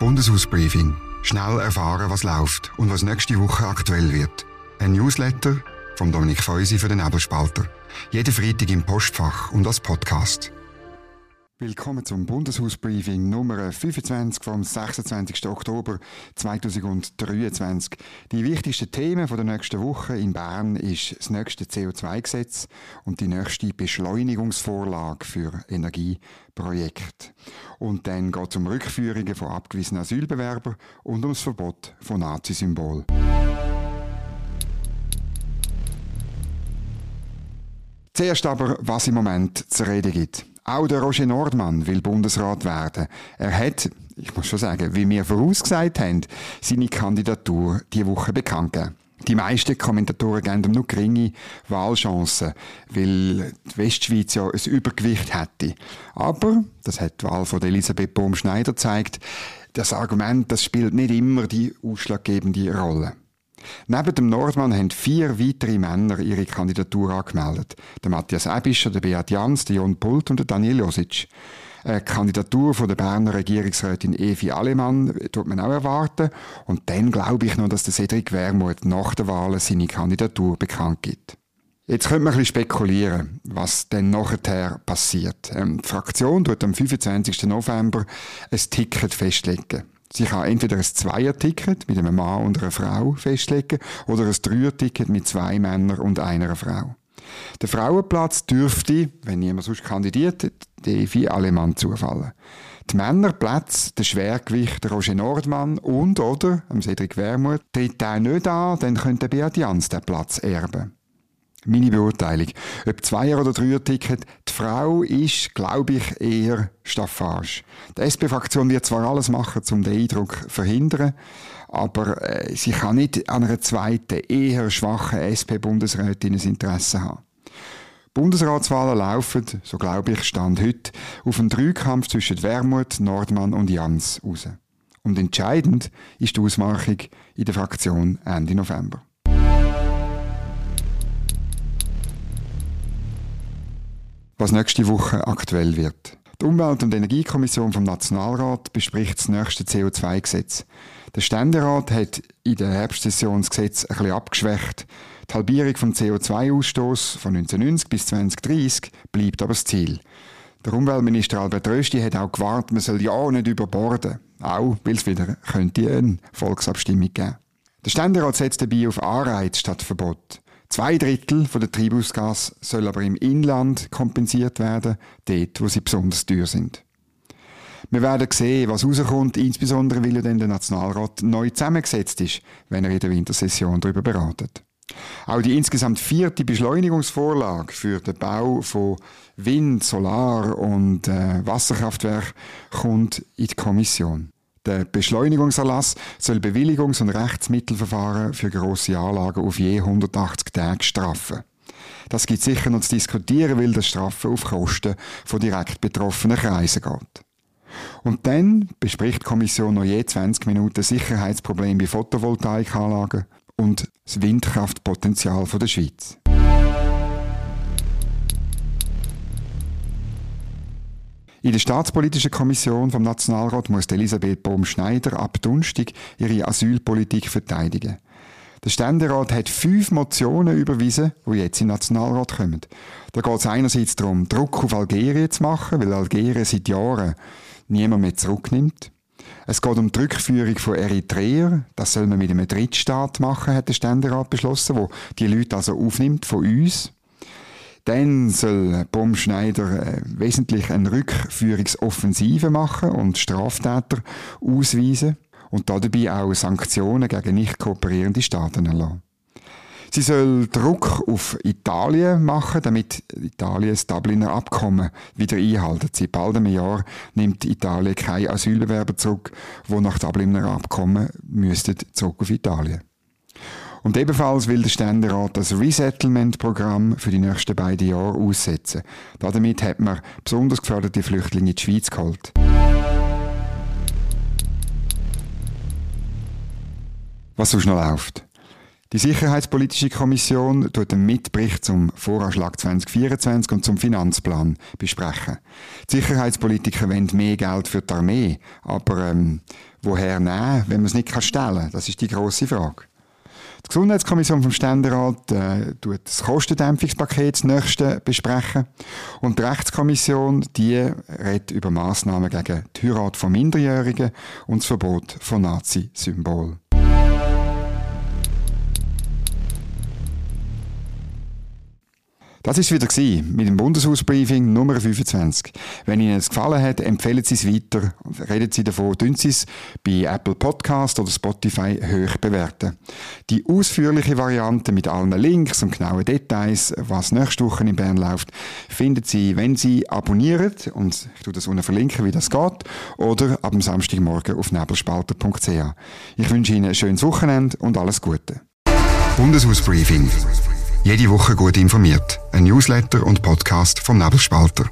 Bundeshausbriefing. Schnell erfahren, was läuft und was nächste Woche aktuell wird. Ein Newsletter von Dominik Feusi für den Nebelspalter. Jeden Freitag im Postfach und als Podcast. Willkommen zum Bundeshausbriefing Nummer 25 vom 26. Oktober 2023. Die wichtigsten Themen der nächsten Woche in Bern ist das nächste CO2-Gesetz und die nächste Beschleunigungsvorlage für Energieprojekte. Und dann geht es um Rückführungen von abgewiesenen Asylbewerbern und ums Verbot von Nazisymbolen. Zuerst aber, was im Moment zu reden gibt. Auch der Roger Nordmann will Bundesrat werden. Er hat, ich muss schon sagen, wie wir vorausgesagt haben, seine Kandidatur diese Woche bekannt gegeben. Die meisten Kommentatoren geben ihm nur geringe Wahlchancen, weil die Westschweiz ja ein Übergewicht hätte. Aber, das hat die Wahl von Elisabeth Bohm-Schneider gezeigt, das Argument, das spielt nicht immer die ausschlaggebende Rolle. Neben dem Nordmann haben vier weitere Männer ihre Kandidatur angemeldet. Der Matthias Ebischer, der Beat Jans, der Jon Pult und der Daniel Josic. Eine Kandidatur von der Berner Regierungsrätin Evi Alemann tut man auch erwarten. Und dann glaube ich noch, dass der Cedric Wermuth nach der Wahl seine Kandidatur bekannt gibt. Jetzt könnte man ein bisschen spekulieren, was denn nachher passiert. Ähm, die Fraktion tut am 25. November ein Ticket festlegen. Sie kann entweder ein Zweier-Ticket mit einem Mann und einer Frau festlegen oder ein Dreier-Ticket mit zwei Männern und einer Frau. Der Frauenplatz dürfte, wenn niemand sonst kandidiert, Devi Alemann zufallen. Die Männerplätze, der Schwergewicht Roger Nordmann und oder Cedric Wermuth, tritt der nicht an, dann könnte Beat Jans den Platz erben. Meine Beurteilung. Ob Zweier- oder Dreier-Ticket, die Frau ist, glaube ich, eher Staffage. Die SP-Fraktion wird zwar alles machen, um den Eindruck zu verhindern, aber äh, sie kann nicht an einer zweiten, eher schwachen SP-Bundesrätin ein Interesse haben. Bundesratswahlen laufen, so glaube ich, Stand heute, auf einen Dreikampf zwischen Wermut, Nordmann und Jans raus. Und entscheidend ist die Ausmachung in der Fraktion Ende November. Was nächste Woche aktuell wird. Die Umwelt- und Energiekommission vom Nationalrat bespricht das nächste CO2-Gesetz. Der Ständerat hat in der Herbstsession das Gesetz ein bisschen abgeschwächt. Die Halbierung vom CO2-Ausstoß von 1990 bis 2030 bleibt aber das Ziel. Der Umweltminister Albert Rösti hat auch gewarnt, man soll ja nicht überborden. Auch, weil es wieder könnte eine Volksabstimmung geben. Der Ständerat setzt dabei auf Anreiz statt Verbot. Zwei Drittel von der Treibhausgas soll aber im Inland kompensiert werden, dort, wo sie besonders teuer sind. Wir werden sehen, was rauskommt, insbesondere weil ja dann der Nationalrat neu zusammengesetzt ist, wenn er in der Wintersession darüber beratet. Auch die insgesamt vierte Beschleunigungsvorlage für den Bau von Wind-, Solar- und äh, Wasserkraftwerken kommt in die Kommission. Der Beschleunigungserlass soll Bewilligungs- und Rechtsmittelverfahren für grosse Anlagen auf je 180 Tage straffen. Das gibt sicher noch zu diskutieren, weil das Strafen auf Kosten von direkt betroffenen Kreisen geht. Und dann bespricht die Kommission noch je 20 Minuten Sicherheitsprobleme bei Photovoltaikanlagen und das Windkraftpotenzial der Schweiz. In der Staatspolitischen Kommission vom Nationalrat muss Elisabeth Bohm-Schneider ab Dunstig ihre Asylpolitik verteidigen. Der Ständerat hat fünf Motionen überwiesen, die jetzt in den Nationalrat kommen. Da geht es einerseits darum, Druck auf Algerien zu machen, weil Algerien seit Jahren niemand mehr zurücknimmt. Es geht um die Rückführung von Eritreer. Das soll man mit einem Drittstaat machen, hat der Ständerat beschlossen, wo die Leute also aufnimmt von uns. Dann soll Baumschneider äh, wesentlich eine Rückführungsoffensive machen und Straftäter ausweisen und dabei auch Sanktionen gegen nicht kooperierende Staaten erlassen. Sie soll Druck auf Italien machen, damit Italien das Dubliner Abkommen wieder einhalten. Seit bald einem Jahr nimmt Italien keine Asylbewerber zurück, die nach Dubliner Abkommen müssten zurück auf Italien. Und ebenfalls will der Ständerat das Resettlement-Programm für die nächsten beiden Jahre aussetzen. Damit hat man besonders geförderte Flüchtlinge in die Schweiz geholt. Was sonst noch läuft? Die Sicherheitspolitische Kommission tut den Mitbericht zum Voranschlag 2024 und zum Finanzplan besprechen. Die Sicherheitspolitiker wollen mehr Geld für die Armee, aber ähm, woher nehmen, wenn man es nicht stellen kann? Das ist die große Frage. Die Gesundheitskommission vom Ständerat äh, tut das Kostendämpfungspaket das nächste besprechen und die Rechtskommission die redet über Maßnahmen gegen die Heirat von Minderjährigen und das Verbot von Nazi-Symbolen. Das ist wieder gewesen, mit dem Bundeshausbriefing Nummer 25. Wenn Ihnen es gefallen hat, empfehlen Sie es weiter. Reden Sie davon, tun Sie es bei Apple Podcast oder Spotify hoch bewerten. Die ausführliche Variante mit allen Links und genauen Details, was nächste Woche in Bern läuft, finden Sie, wenn Sie abonnieren, und ich tue das unten verlinken, wie das geht, oder ab dem Samstagmorgen auf nebelspalter.ch. Ich wünsche Ihnen ein schönes Wochenende und alles Gute. Bundeshausbriefing jede Woche gut informiert. Ein Newsletter und Podcast vom Nebelspalter.